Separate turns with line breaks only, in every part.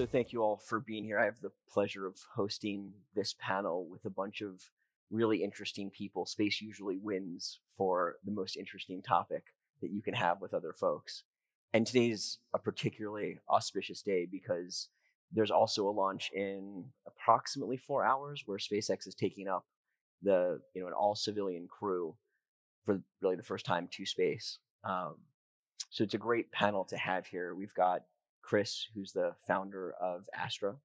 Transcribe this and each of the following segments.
So thank you all for being here. I have the pleasure of hosting this panel with a bunch of really interesting people. Space usually wins for the most interesting topic that you can have with other folks. And today's a particularly auspicious day because there's also a launch in approximately four hours where SpaceX is taking up the, you know, an all civilian crew for really the first time to space. Um, so it's a great panel to have here. We've got Chris, who's the founder of Astra,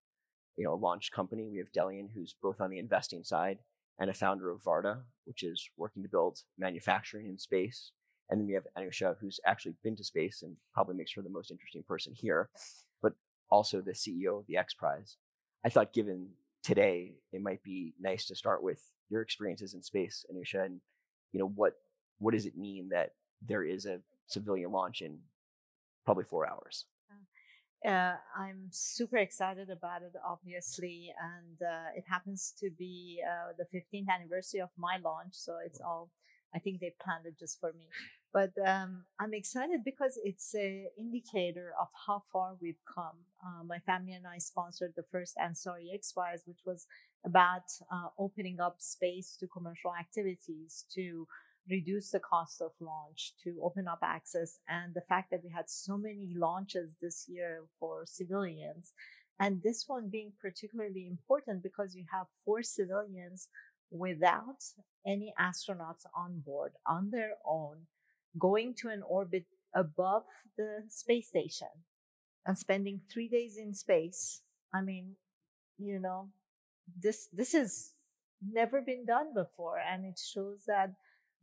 you know, a launch company. We have Delian, who's both on the investing side and a founder of Varda, which is working to build manufacturing in space. And then we have Anousheh, who's actually been to space and probably makes her the most interesting person here, but also the CEO of the X Prize. I thought, given today, it might be nice to start with your experiences in space, Anousheh, and you know what what does it mean that there is a civilian launch in probably four hours?
Uh, I'm super excited about it, obviously, and uh, it happens to be uh, the 15th anniversary of my launch, so it's all. I think they planned it just for me, but um, I'm excited because it's an indicator of how far we've come. Uh, my family and I sponsored the first Ansari X Prize, which was about uh, opening up space to commercial activities, to reduce the cost of launch, to open up access, and the fact that we had so many launches this year for civilians. And this one being particularly important because you have four civilians without any astronauts on board on their own going to an orbit above the space station and spending three days in space. I mean, you know, this, this has never been done before. And it shows that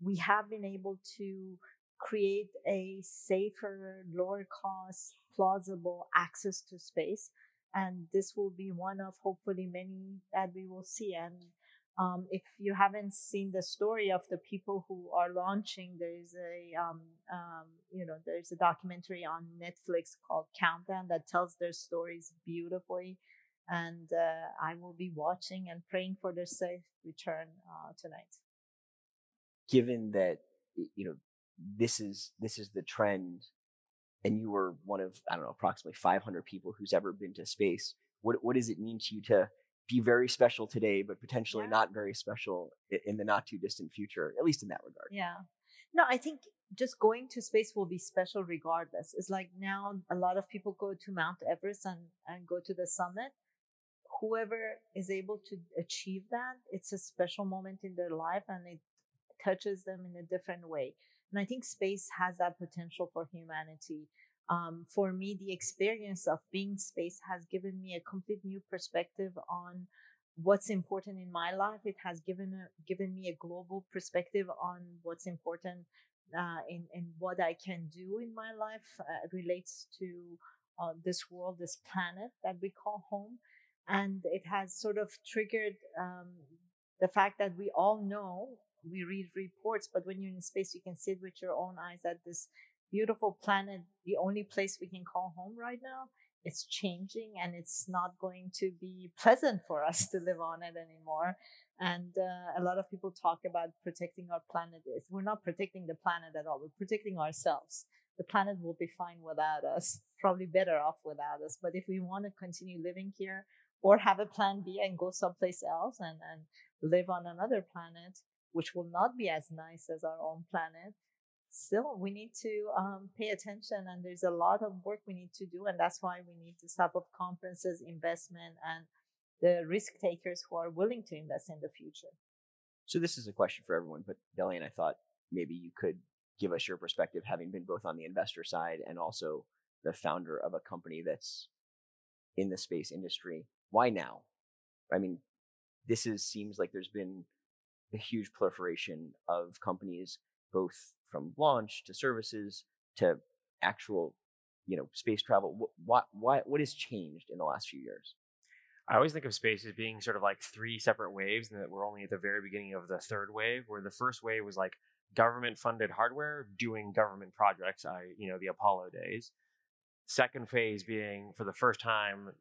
we have been able to create a safer, lower cost, plausible access to space. And this will be one of hopefully many that we will see. And um, if you haven't seen the story of the people who are launching, there's a um, um, you know there's a documentary on Netflix called Countdown that tells their stories beautifully, and uh, I will be watching and praying for their safe return uh, tonight
given that you know this is this is the trend and you were one of i don't know approximately 500 people who's ever been to space what what does it mean to you to be very special today but potentially yeah. not very special in the not too distant future at least in that regard?
Yeah. No i think just going to space will be special regardless. It's like now a lot of people go to mount everest and and go to the summit. Whoever is able to achieve that it's a special moment in their life and it touches them in a different way. And I think space has that potential for humanity. Um, for me, the experience of being space has given me a complete new perspective on what's important in my life. It has given a, given me a global perspective on what's important uh, in in what I can do in my life. Uh, relates to uh, this world, this planet that we call home, and it has sort of triggered um, the fact that we all know we read reports, but when you're in space, you can see it with your own eyes that this beautiful planet, the only place we can call home right now, it's changing and it's not going to be pleasant for us to live on it anymore. And uh, a lot of people talk about protecting our planet. We're not protecting the planet at all. We're protecting ourselves. The planet will be fine without us, probably better off without us. But if we want to continue living here or have a plan B and go someplace else and, and live on another planet, which will not be as nice as our own planet, still we need to um, pay attention and there's a lot of work we need to do and that's why we need this type of conferences investment and the risk takers who are willing to invest in the future.
So this is a question for everyone but Delian, i thought maybe you could give us your perspective having been both on the investor side and also the founder of a company that's in the space industry. Why now? I mean this is seems like there's been a huge proliferation of companies, both from launch to services to actual, you know, space travel. What what what has changed in the last few years?
I always think of space as being sort of like three separate waves, and that we're only at the very beginning of the third wave, where the first wave was like government funded hardware doing government projects, I you know the Apollo days. Second phase being for the first time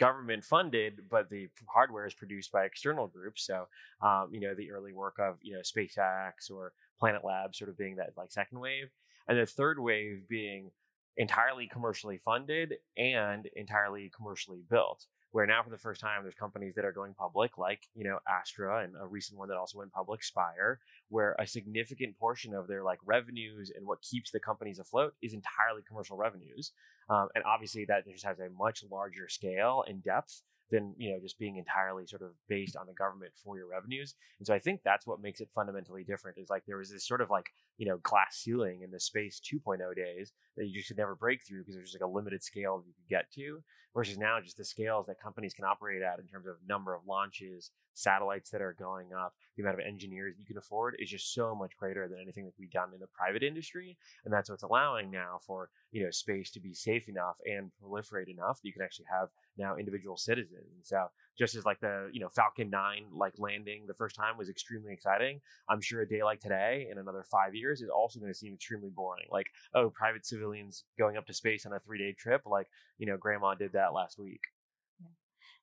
government funded, but the hardware is produced by external groups. So, um, you know, the early work of, you know, SpaceX or Planet Labs sort of being that like second wave. And the third wave being entirely commercially funded and entirely commercially built. Where now, for the first time, there's companies that are going public, like you know Astra and a recent one that also went public, Spire, where a significant portion of their like revenues and what keeps the companies afloat is entirely commercial revenues. Um, and obviously, that just has a much larger scale and depth than you know just being entirely sort of based on the government for your revenues. And so I think that's what makes it fundamentally different. Is like there was this sort of like you know glass ceiling in the space 2.0 days that you just could never break through because there's just like a limited scale that you could get to. Versus now just the scales that companies can operate at in terms of number of launches, satellites that are going up, the amount of engineers you can afford is just so much greater than anything that we've done in the private industry. And that's what's allowing now for you know space to be safe enough and proliferate enough that you can actually have now individual citizens. And so just as like the you know Falcon 9 like landing the first time was extremely exciting, I'm sure a day like today in another five years is also going to seem extremely boring. Like oh, private civilians going up to space on a three day trip, like you know Grandma did that last week.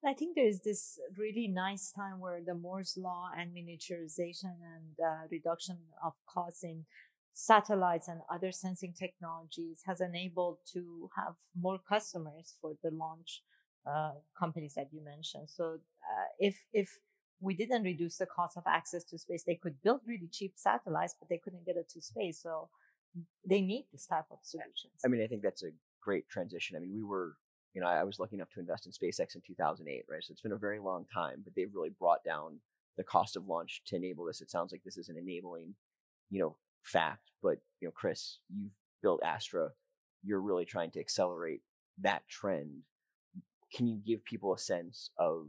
I think there's this really nice time where the Moore's law and miniaturization and uh, reduction of costs in satellites and other sensing technologies has enabled to have more customers for the launch uh, companies that you mentioned. So uh, if if we didn't reduce the cost of access to space, they could build really cheap satellites, but they couldn't get it to space. So they need this type of solutions.
I mean, I think that's a great transition. I mean, we were, you know, I was lucky enough to invest in SpaceX in 2008, right? So it's been a very long time, but they've really brought down the cost of launch to enable this. It sounds like this is an enabling, you know, fact. But you know, Chris, you've built Astra. You're really trying to accelerate that trend can you give people a sense of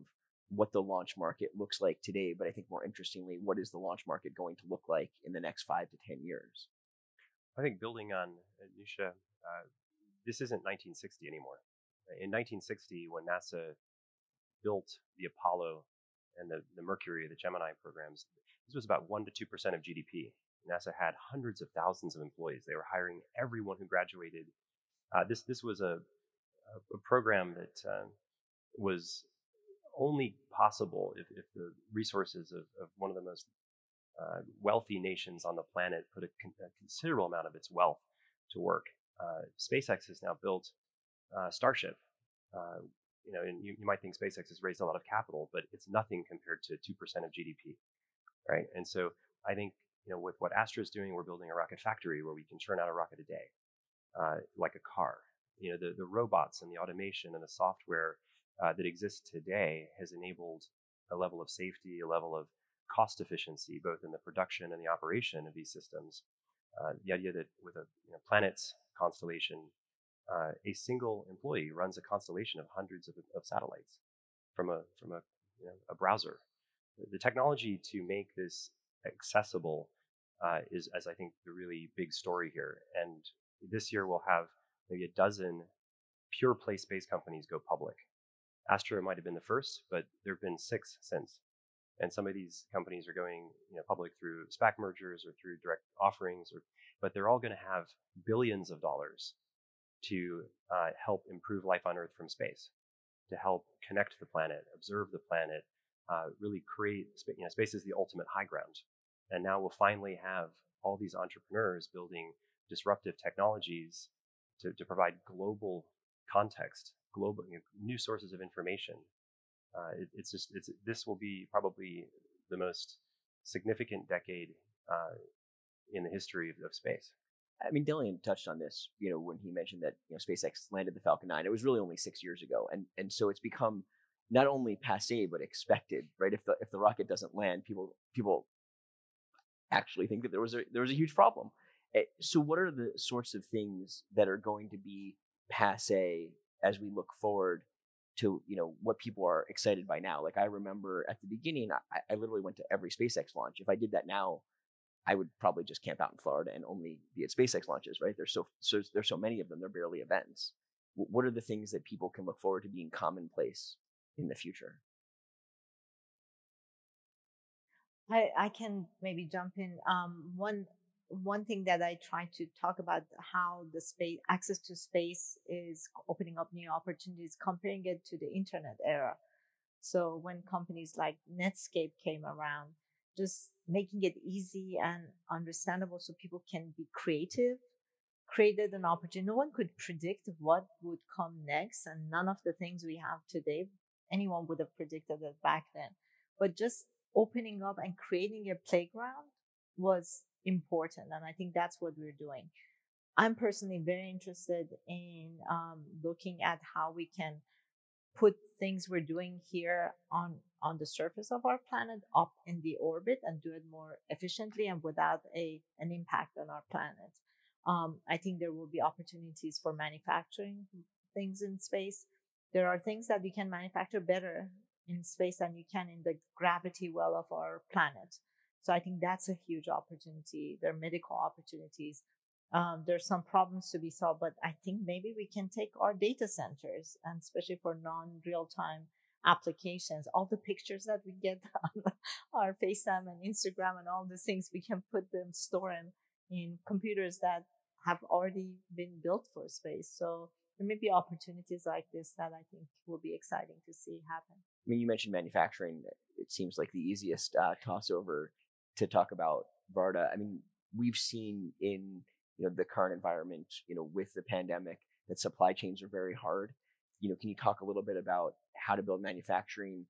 what the launch market looks like today? But I think more interestingly, what is the launch market going to look like in the next five to 10 years?
I think building on Nisha, uh, this isn't 1960 anymore. In 1960, when NASA built the Apollo and the, the Mercury, the Gemini programs, this was about 1% to 2% of GDP. NASA had hundreds of thousands of employees. They were hiring everyone who graduated. Uh, this, this was a, a program that uh, was only possible if, if the resources of, of, one of the most uh, wealthy nations on the planet put a, con- a, considerable amount of its wealth to work. Uh, SpaceX has now built uh, Starship. Uh, you know, and you, you, might think SpaceX has raised a lot of capital, but it's nothing compared to two percent of GDP, right? And so I think you know with what Astra is doing, we're building a rocket factory where we can churn out a rocket a day, uh, like a car you know, the, the robots and the automation and the software uh, that exists today has enabled a level of safety, a level of cost efficiency, both in the production and the operation of these systems. Uh, the idea that with a you know, planets constellation, uh, a single employee runs a constellation of hundreds of, of satellites from a from a, you know, a browser. The technology to make this accessible uh, is, as I think, the really big story here. And this year we'll have maybe a dozen pure play space companies go public. Astra might have been the first, but there have been six since. And some of these companies are going you know, public through SPAC mergers or through direct offerings, or, but they're all going to have billions of dollars to uh, help improve life on Earth from space, to help connect the planet, observe the planet, uh, really create you know, space is the ultimate high ground. And now we'll finally have all these entrepreneurs building disruptive technologies to, to provide global context, global new sources of information. Uh, it, it's just it's this will be probably the most significant decade uh, in the history of, of, space.
I mean, Delian touched on this, you know, when he mentioned that you know SpaceX landed the Falcon 9. It was really only six years ago, and and so it's become not only passe but expected, right? If the if the rocket doesn't land, people people actually think that there was a there was a huge problem. Eh, so, what are the sorts of things that are going to be passe as we look forward to you know what people are excited by now? Like I remember at the beginning, I, I literally went to every SpaceX launch. If I did that now, I would probably just camp out in Florida and only be at SpaceX launches. Right? There's so so there's so many of them. They're barely events. What are the things that people can look forward to being commonplace in the future?
I, I can maybe jump in. Um, one one thing that I try to talk about how the space access to space is opening up new opportunities, comparing it to the internet era. So when companies like Netscape came around, just making it easy and understandable so people can be creative, created an opportunity. No one could predict what would come next, and none of the things we have today, anyone would have predicted it back then. But just opening up and creating a playground was important, and I think that's what we're doing. I'm personally very interested in um, looking at how we can put things we're doing here on on the surface of our planet up in the orbit and do it more efficiently and without a an impact on our planet. Um, I think there will be opportunities for manufacturing things in space. There are things that we can manufacture better in space than you can in the gravity well of our planet. So I think that's a huge opportunity. There are medical opportunities. Um, there's some problems to be solved, but I think maybe we can take our data centers and especially for non-real time applications, all the pictures that we get on our FaceTime and Instagram and all these things, we can put them, store them in computers that have already been built for space. So there may be opportunities like this that I think will be exciting to see happen.
I mean, you mentioned manufacturing. It seems like the easiest uh, toss over to talk about Varda. I mean, we've seen in you know the current environment, you know, with the pandemic, that supply chains are very hard. You know, can you talk a little bit about how to build manufacturing,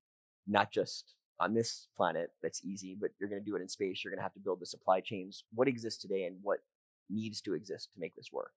not just on this planet that's easy, but you're going to do it in space. You're going to have to build the supply chains. What exists today and what needs to exist to make this work?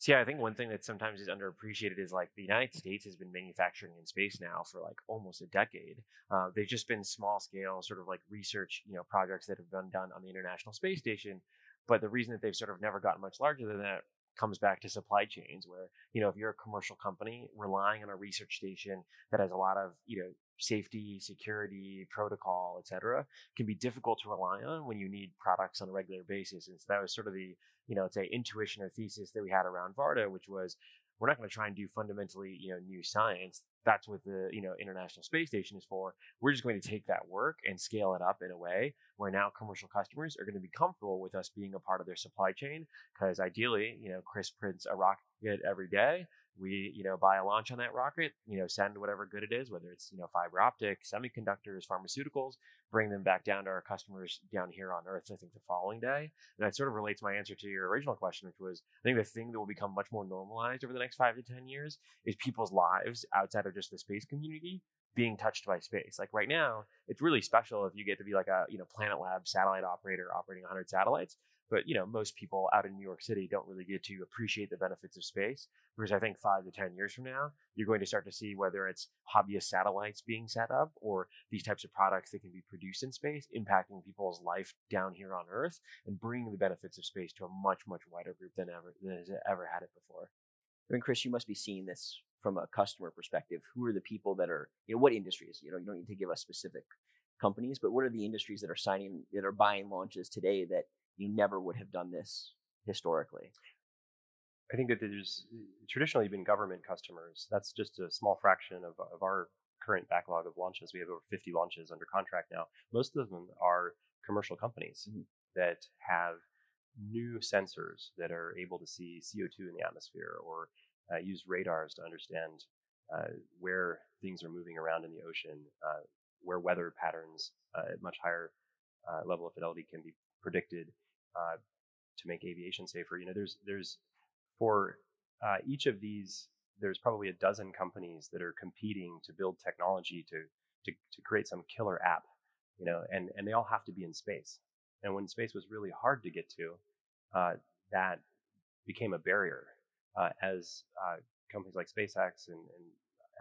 So yeah, I think one thing that sometimes is underappreciated is like the United States has been manufacturing in space now for like almost a decade. Uh, they've just been small scale, sort of like research, you know, projects that have been done on the International Space Station. But the reason that they've sort of never gotten much larger than that comes back to supply chains where you know if you're a commercial company relying on a research station that has a lot of you know safety security protocol etc can be difficult to rely on when you need products on a regular basis. And so that was sort of the you know let's say intuition or thesis that we had around varda which was we're not going to try and do fundamentally you know new science that's what the you know international space station is for. We're just going to take that work and scale it up in a way where now commercial customers are going to be comfortable with us being a part of their supply chain because ideally you know chris prints a rocket every day we you know buy a launch on that rocket you know send whatever good it is whether it's you know fiber optic semiconductors pharmaceuticals bring them back down to our customers down here on earth i think the following day and that sort of relates my answer to your original question which was i think the thing that will become much more normalized over the next five to ten years is people's lives outside of just the space community being touched by space. Like right now, it's really special if you get to be like a you know Planet Lab satellite operator operating 100 satellites. But you know, most people out in New York City don't really get to appreciate the benefits of space. Whereas I think five to ten years from now, you're going to start to see whether it's hobbyist satellites being set up or these types of products that can be produced in space, impacting people's life down here on Earth and bringing the benefits of space to a much much wider group than ever than has ever had it before.
I mean, Chris, you must be seeing this from a customer perspective. Who are the people that are, you know, what industries? You know, you don't need to give us specific companies, but what are the industries that are signing, that are buying launches today that you never would have done this historically?
I think that there's traditionally been government customers. That's just a small fraction of, of our current backlog of launches. We have over 50 launches under contract now. Most of them are commercial companies mm-hmm. that have new sensors that are able to see CO2 in the atmosphere or uh, use radars to understand uh, where things are moving around in the ocean, uh, where weather patterns uh, at much higher uh, level of fidelity can be predicted uh, to make aviation safer. You know, there's there's for each of these, there's probably a dozen companies that are competing to build technology to to, to create some killer app. You know, and and they all have to be in space. And when space was really hard to get to, that became a barrier uh, as uh, companies like SpaceX and, and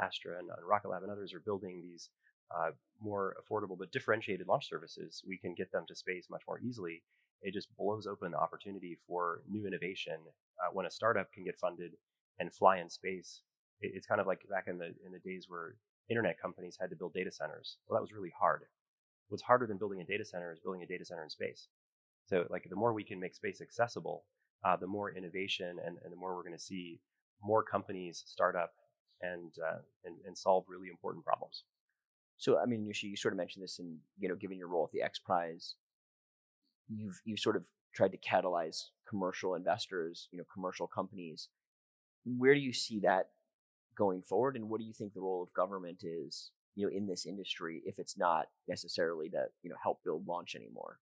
Astra and, and, Rocket Lab and others are building these uh, more affordable but differentiated launch services, we can get them to space much more easily. It just blows open the opportunity for new innovation. Uh, when a startup can get funded and fly in space, it, it's kind of like back in the in the days where internet companies had to build data centers. Well, that was really hard. What's harder than building a data center is building a data center in space. So, like, the more we can make space accessible, uh, the more innovation and, and the more we're going to see more companies start up and, uh, and, and solve really important problems.
So, I mean, you sort of mentioned this in, you know, given your role at the X Prize, you've, you sort of tried to catalyze commercial investors, you know, commercial companies. Where do you see that going forward? And what do you think the role of government is, you know, in this industry if it's not necessarily to, you know, help build launch anymore?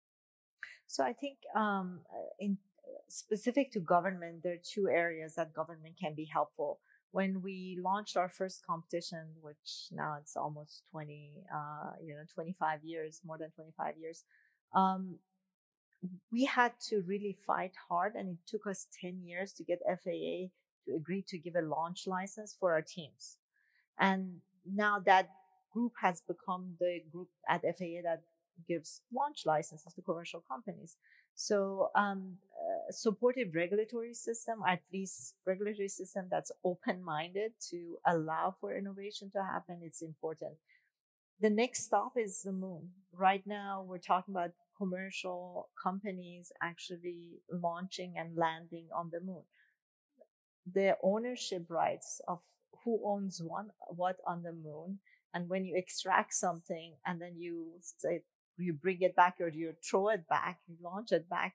So I think um, in specific to government, there are two areas that government can be helpful. When we launched our first competition, which now it's almost 20, uh, you know, 25 years, more than 25 years, um, we had to really fight hard and it took us 10 years to get FAA to agree to give a launch license for our teams. And now that group has become the group at FAA that gives launch licenses to commercial companies. So, um, uh, supportive regulatory system, at least regulatory system that's open-minded to allow for innovation to happen, it's important. The next stop is the moon. Right now, we're talking about commercial companies actually launching and landing on the moon. The ownership rights of who owns one, what on the moon, and when you extract something and then you say you bring it back or you throw it back, you launch it back,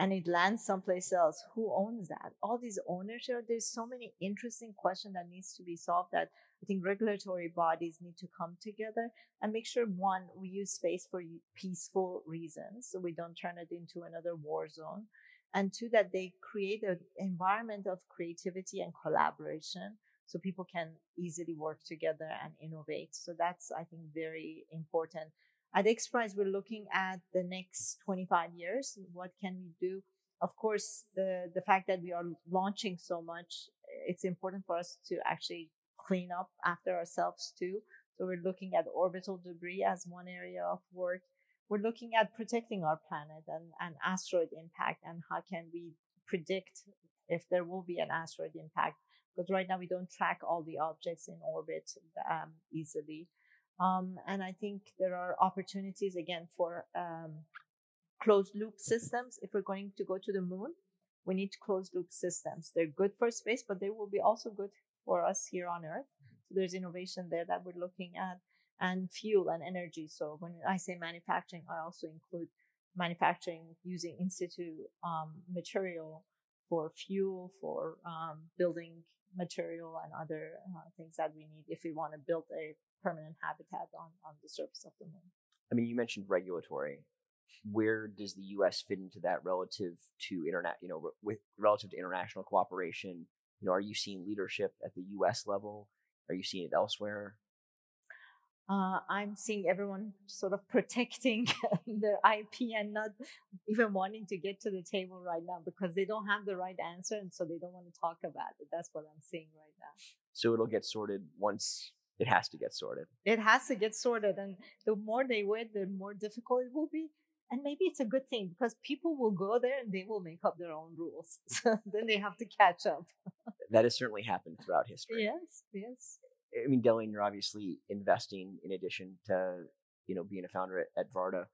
and it lands someplace else. Who owns that? All these ownership, there's so many interesting questions that needs to be solved that I think regulatory bodies need to come together and make sure one, we use space for peaceful reasons. So we don't turn it into another war zone. And two, that they create an environment of creativity and collaboration so people can easily work together and innovate. So that's, I think, very important. At X Prize, we're looking at the next 25 years. What can we do? Of course, the, the fact that we are launching so much, it's important for us to actually clean up after ourselves too. So we're looking at orbital debris as one area of work. We're looking at protecting our planet and, and asteroid impact and how can we predict if there will be an asteroid impact. Because right now we don't track all the objects in orbit um, easily. Um, and I think there are opportunities again for um, closed loop systems. If we're going to go to the moon, we need closed loop systems. They're good for space, but they will be also good for us here on Earth. So there's innovation there that we're looking at and fuel and energy. So when I say manufacturing, I also include manufacturing using in situ um, material for fuel, for um, building material and other uh, things that we need if we want to build a permanent habitat on, on the surface of the moon.
I mean, you mentioned regulatory. Where does the U.S. fit into that relative to internet, you know, with relative to international cooperation? You know, are you seeing leadership at the U.S. level? Are you seeing it elsewhere?
Uh, I'm seeing everyone sort of protecting their IP and not even wanting to get to the table right now because they don't have the right answer and so they don't want to talk about it. That's what I'm seeing right now.
So it'll get sorted once it has to get sorted.
It has to get sorted, and the more they wait, the more difficult it will be. And maybe it's a good thing because people will go there and they will make up their own rules. So then they have to catch up.
that has certainly happened throughout history.
Yes, yes.
I mean, Delian, you're obviously investing in addition to you know being a founder at, at Varda.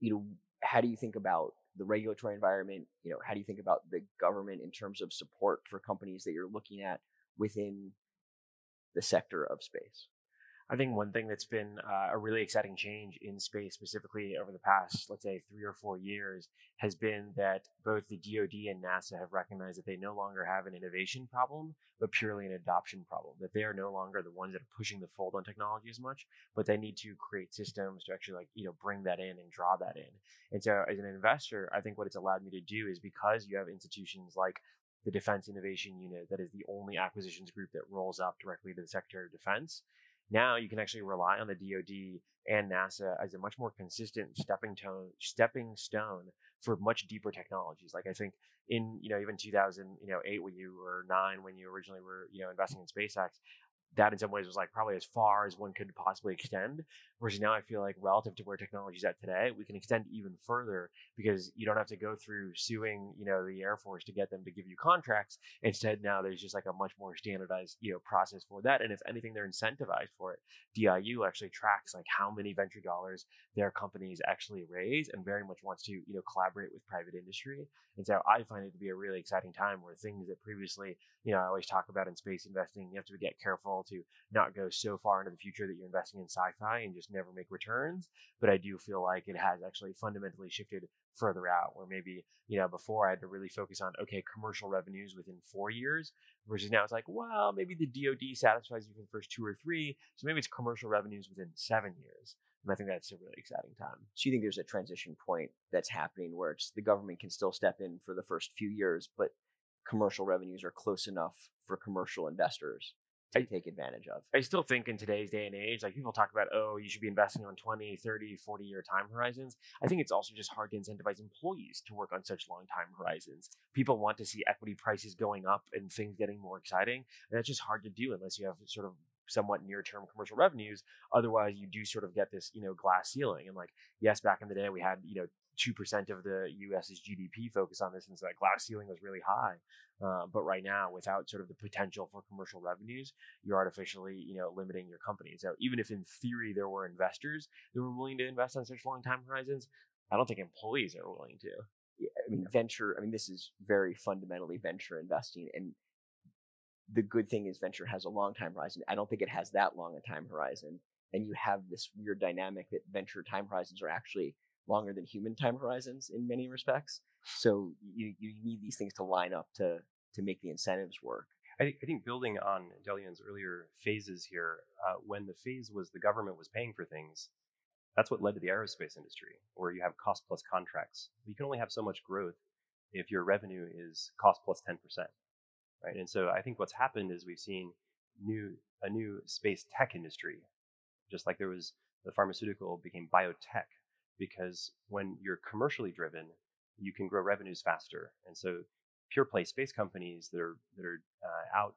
You know, how do you think about the regulatory environment? You know, how do you think about the government in terms of support for companies that you're looking at within the sector of space?
I think one thing that's been uh, a really exciting change in space, specifically over the past, let's say, three or four years, has been that both the DoD and NASA have recognized that they no longer have an innovation problem, but purely an adoption problem. That they are no longer the ones that are pushing the fold on technology as much, but they need to create systems to actually, like, you know, bring that in and draw that in. And so, as an investor, I think what it's allowed me to do is because you have institutions like the Defense Innovation Unit, that is the only acquisitions group that rolls up directly to the Secretary of Defense now you can actually rely on the DoD and NASA as a much more consistent stepping tone, stepping stone for much deeper technologies. Like I think in you know even 2000 you know eight when you were nine when you originally were you know investing in SpaceX, that in some ways was like probably as far as one could possibly extend. Whereas now I feel like relative to where technology is at today, we can extend even further because you don't have to go through suing, you know, the Air Force to get them to give you contracts. Instead, now there's just like a much more standardized, you know, process for that. And if anything, they're incentivized for it. DIU actually tracks like how many venture dollars their companies actually raise and very much wants to, you know, collaborate with private industry. And so I find it to be a really exciting time where things that previously, you know, I always talk about in space investing, you have to get careful to not go so far into the future that you're investing in sci-fi and just never make returns. But I do feel like it has actually fundamentally shifted further out where maybe, you know, before I had to really focus on, okay, commercial revenues within four years versus now it's like, well, maybe the DOD satisfies you for the first two or three. So maybe it's commercial revenues within seven years. And I think that's a really exciting time.
So you think there's a transition point that's happening where it's the government can still step in for the first few years, but commercial revenues are close enough for commercial investors to
I-
take advantage of.
I still think in today's day and age, like people talk about, oh, you should be investing on 20, 30, 40 year time horizons. I think it's also just hard to incentivize employees to work on such long time horizons. People want to see equity prices going up and things getting more exciting. And that's just hard to do unless you have sort of somewhat near term commercial revenues. Otherwise, you do sort of get this, you know, glass ceiling. And like, yes, back in the day, we had, you know, 2% of the US's GDP focus on this, and so that glass ceiling was really high. Uh, but right now, without sort of the potential for commercial revenues, you're artificially, you know, limiting your company. So even if in theory there were investors that were willing to invest on such long time horizons, I don't think employees are willing to.
Yeah, I mean, venture, I mean, this is very fundamentally venture investing. And the good thing is venture has a long time horizon. I don't think it has that long a time horizon. And you have this weird dynamic that venture time horizons are actually longer than human time horizons in many respects. So you, you need these things to line up to, to make the incentives work.
I think, I think building on Delian's earlier phases here, uh, when the phase was the government was paying for things, that's what led to the aerospace industry, where you have cost plus contracts. You can only have so much growth if your revenue is cost plus 10%. Right. And so I think what's happened is we've seen new a new space tech industry, just like there was the pharmaceutical became biotech, because when you're commercially driven, you can grow revenues faster. And so pure play space companies that are that are uh, out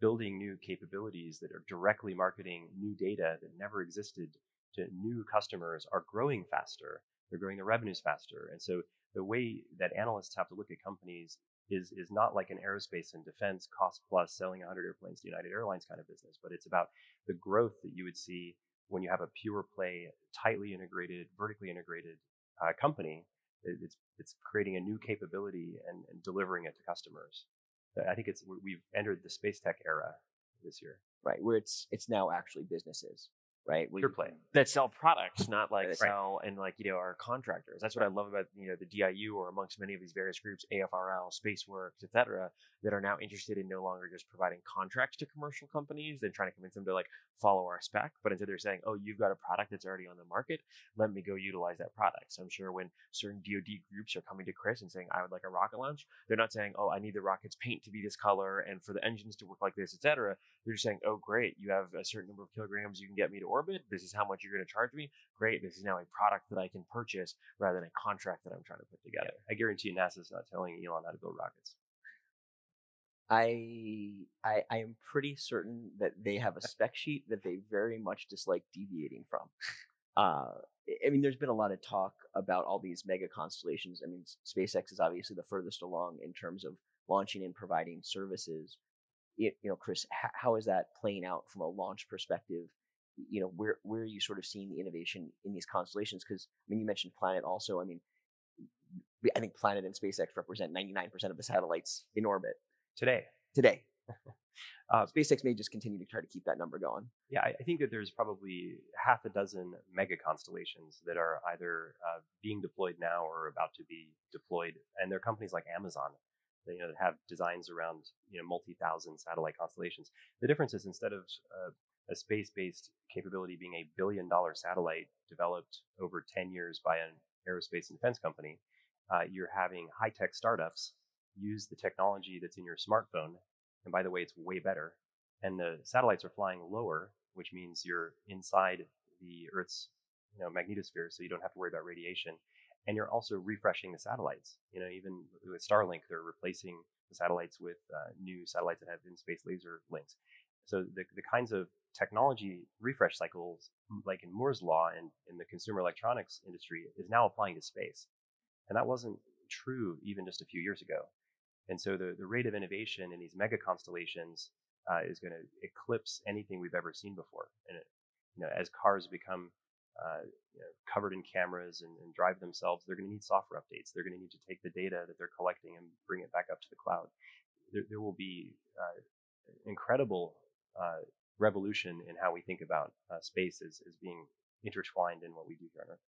building new capabilities that are directly marketing new data that never existed to new customers are growing faster. They're growing their revenues faster. And so the way that analysts have to look at companies is is not like an aerospace and defense cost plus selling 100 airplanes to United Airlines kind of business, but it's about the growth that you would see when you have a pure play, tightly integrated, vertically integrated uh, company. It- It's it's creating a new capability and, and delivering it to customers. I think it's we've entered the space tech era this year.
right? Where it's it's now actually businesses, right? We,
Pure play.
that sell products, not like
Right.
sell and like you know our contractors. That's what I love about you know the DIU or amongst many of these various groups, AFRL, SpaceWERX, etc., that are now interested in no longer just providing contracts to commercial companies and trying to convince them to like follow our spec, but instead they're saying, oh, you've got a product that's already on the market, let me go utilize that product. So I'm sure when certain DoD groups are coming to Chris and saying, I would like a rocket launch, they're not saying, oh, I need the rocket's paint to be this color and for the engines to work like this, etc. They're just saying, oh, great, you have a certain number of kilograms you can get me to orbit. This is how much you're going to charge me. Great, this is now a product that I can purchase rather than a contract that I'm trying to put together.
I guarantee NASA's not telling Elon how to build rockets.
I, I I am pretty certain that they have a spec sheet that they very much dislike deviating from. Uh, I- mean, there's been a lot of talk about all these mega constellations. I mean, SpaceX is obviously the furthest along in terms of launching and providing services. You, you know, Chris, how is that playing out from a launch perspective? You know, where where are you sort of seeing the innovation in these constellations? Because I mean, you mentioned Planet also. I mean, I think Planet and SpaceX represent 99% of the satellites in orbit
Today,
today.
Uh,
SpaceX may just continue to try to keep that number going.
yeah, I I think that there's probably half a dozen mega constellations that are either uh, being deployed now or about to be deployed, and there are companies like Amazon, that, you know, that have designs around you know multi-thousand satellite constellations. The difference is instead of uh, a space-based capability being a billion-dollar satellite developed over 10 years by an aerospace and defense company, uh, you're having high-tech startups use the technology that's in your smartphone, and by the way, it's way better and the satellites are flying lower, which means you're inside the Earth's you know magnetosphere, so you don't have to worry about radiation. And you're also refreshing the satellites. You know, even with Starlink, they're replacing the satellites with uh, new satellites that have in-space laser links. So the the kinds of technology refresh cycles, like in Moore's law and in the consumer electronics industry, is now applying to space, and that wasn't true even just a few years ago. And so the, the rate of innovation in these mega constellations uh, is going to eclipse anything we've ever seen before. And it, you know, as cars become uh, you know, covered in cameras and, and drive themselves, they're going to need software updates. They're going to need to take the data that they're collecting and bring it back up to the cloud. There, there will be uh, incredible uh, revolution in how we think about uh, space as, as being intertwined in what we do here on Earth.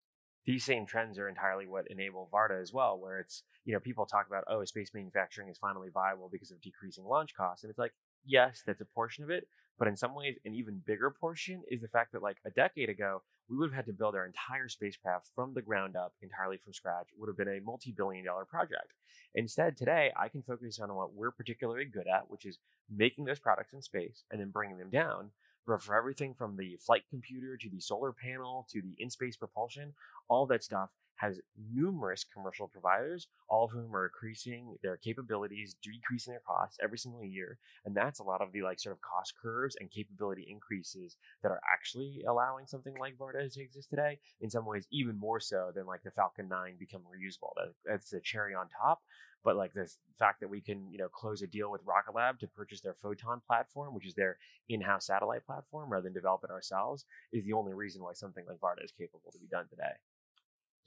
these same trends are entirely what enable Varda as well, where it's, you know, people talk about, oh, space manufacturing is finally viable because of decreasing launch costs. And it's like, yes, that's a portion of it. But in some ways, an even bigger portion is the fact that, like, a decade ago, we would have had to build our entire spacecraft from the ground up entirely from scratch. Would have been a multi billion dollar project. Instead, today, I can focus on what we're particularly good at, which is making those products in space and then bringing them down. But for everything from the flight computer to the solar panel to the in space propulsion, all that stuff has numerous commercial providers, all of whom are increasing their capabilities, decreasing their costs every single year. And that's a lot of the like sort of cost curves and capability increases that are actually allowing something like Varda to exist today. In some ways, even more so than like the Falcon 9 become reusable. That's the cherry on top. But like the fact that we can, you know, close a deal with Rocket Lab to purchase their Photon platform, which is their in-house satellite platform, rather than develop it ourselves, is the only reason why something like Varda is capable to be done today.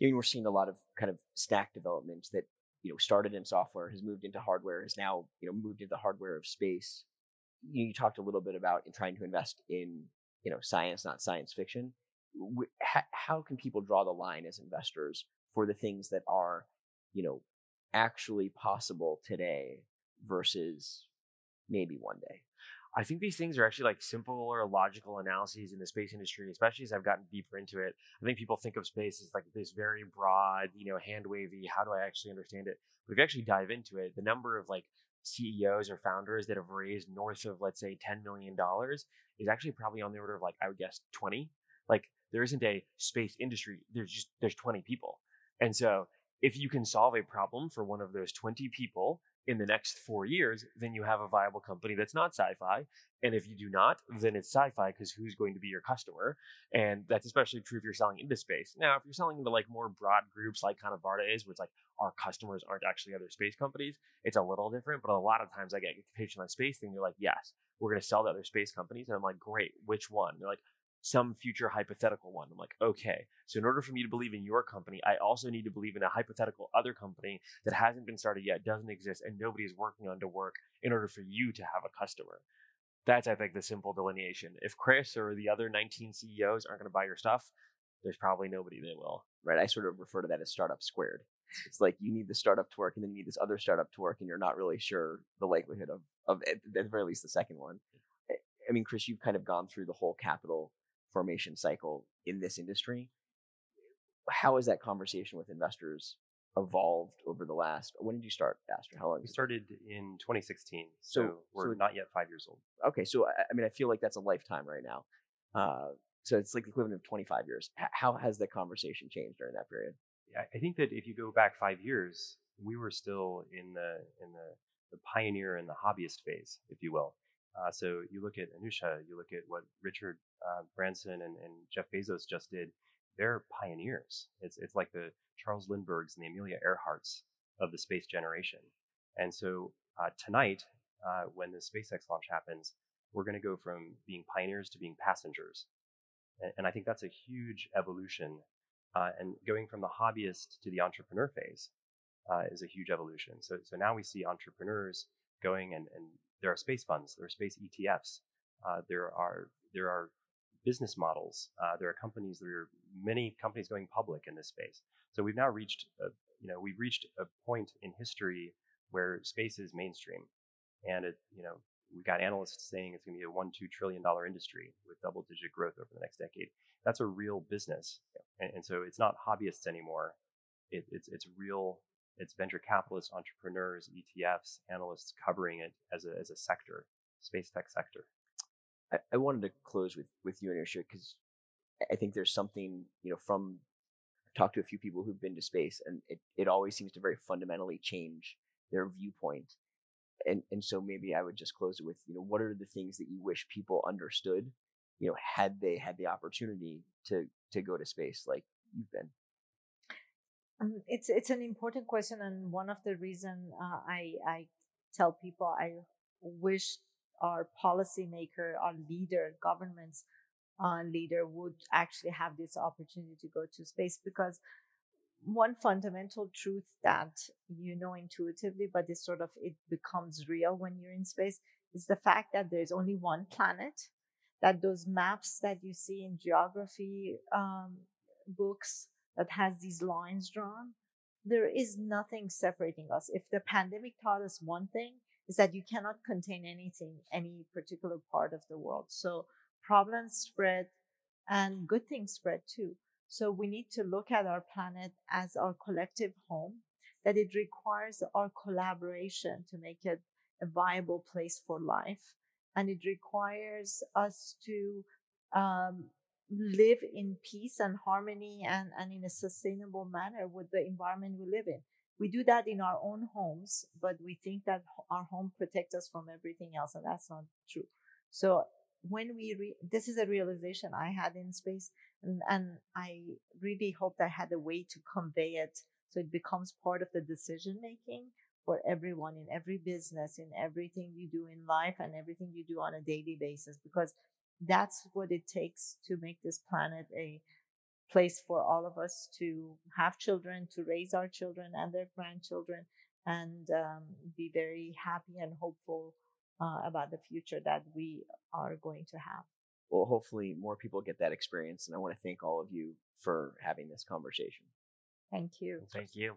I mean, we're seeing a lot of kind of stack development that you know started in software, has moved into hardware, has now you know moved into the hardware of space. You, you talked a little bit about in trying to invest in you know science, not science fiction. How, how can people draw the line as investors for the things that are you know actually possible today versus maybe one day?
I think these things are actually like simple or logical analyses in the space industry, especially as I've gotten deeper into it. I think people think of space as like this very broad, you know, hand wavy, how do I actually understand it? But if you actually dive into it, the number of like CEOs or founders that have raised north of, let's say, $10 million is actually probably on the order of like, I would guess 20. Like there isn't a space industry. There's just, there's 20 people. And so if you can solve a problem for one of those 20 people in the next four years, then you have a viable company that's not sci fi. And if you do not, then it's sci fi because who's going to be your customer? And that's especially true if you're selling into space. Now, if you're selling into like more broad groups like kind of Varda is, where it's like our customers aren't actually other space companies, it's a little different. But a lot of times I get a pitch on space thing, they're like, yes, we're going to sell to other space companies. And I'm like, great, which one? They're like, some future hypothetical one. I'm like, okay. So in order for me to believe in your company, I also need to believe in a hypothetical other company that hasn't been started yet, doesn't exist, and nobody is working on to work in order for you to have a customer. That's, I think, the simple delineation. If Chris or the other 19 CEOs aren't going to buy your stuff, there's probably nobody that will.
Right. I sort of refer to that as startup squared. It's like you need the startup to work, and then you need this other startup to work, and you're not really sure the likelihood of, of at the very least the second one. I mean, Chris, you've kind of gone through the whole capital formation cycle in this industry. How has that conversation with investors evolved over the last? When did you start, Astra? How long?
We started in 2016, so, so we're so, not yet five years old.
Okay, so I mean, I feel like that's a lifetime right now. Uh, so it's like the equivalent of 25 years. How has the conversation changed during that period?
Yeah, I think that if you go back five years, we were still in the in the, the pioneer and the hobbyist phase, if you will. Uh, so you look at Anousheh, you look at what Richard uh, Branson and, and, Jeff Bezos just did. They're pioneers. It's it's like the Charles Lindberghs and the Amelia Earharts of the space generation. And so uh, tonight, uh, when the SpaceX launch happens, we're going to go from being pioneers to being passengers. And, and I think that's a huge evolution. Uh, and going from the hobbyist to the entrepreneur phase uh, is a huge evolution. So so now we see entrepreneurs going and, and there are space funds, there are space ETFs, uh, there are there are business models, uh, there are companies, there are many companies going public in this space. So we've now reached, a, you know, we've reached a point in history where space is mainstream, and it, you know, we've got analysts saying it's going to be a one two trillion dollar industry with double digit growth over the next decade. That's a real business, and, and so it's not hobbyists anymore. It, it's it's real it's venture capitalists, entrepreneurs, ETFs, analysts covering it as a, as a sector, space tech sector.
I, I wanted to close with, with you, Anousheh, because I think there's something, you know, from I've talked to a few people who've been to space and it, it always seems to very fundamentally change their viewpoint. And, and so maybe I would just close it with, you know, what are the things that you wish people understood, you know, had they had the opportunity to, to go to space like you've been?
Um, it's it's an important question, and one of the reason uh, I I tell people I wish our policymaker, our leader, government's uh, leader would actually have this opportunity to go to space because one fundamental truth that you know intuitively, but this sort of it becomes real when you're in space is the fact that there's only one planet. That those maps that you see in geography um, books that has these lines drawn, there is nothing separating us. If the pandemic taught us one thing, is that you cannot contain anything, any particular part of the world. So problems spread and good things spread too. So we need to look at our planet as our collective home, that it requires our collaboration to make it a viable place for life. And it requires us to um, live in peace and harmony and, and in a sustainable manner with the environment we live in. We do that in our own homes, but we think that our home protects us from everything else, and that's not true. So when we re- this is a realization I had in space, and, and I really hoped I had a way to convey it so it becomes part of the decision making for everyone in every business, in everything you do in life, and everything you do on a daily basis, because that's what it takes to make this planet a place for all of us to have children, to raise our children and their grandchildren, and um, be very happy and hopeful uh, about the future that we are going to have.
Well, hopefully, more people get that experience. And I want to thank all of you for having this conversation.
Thank you.
Thank you.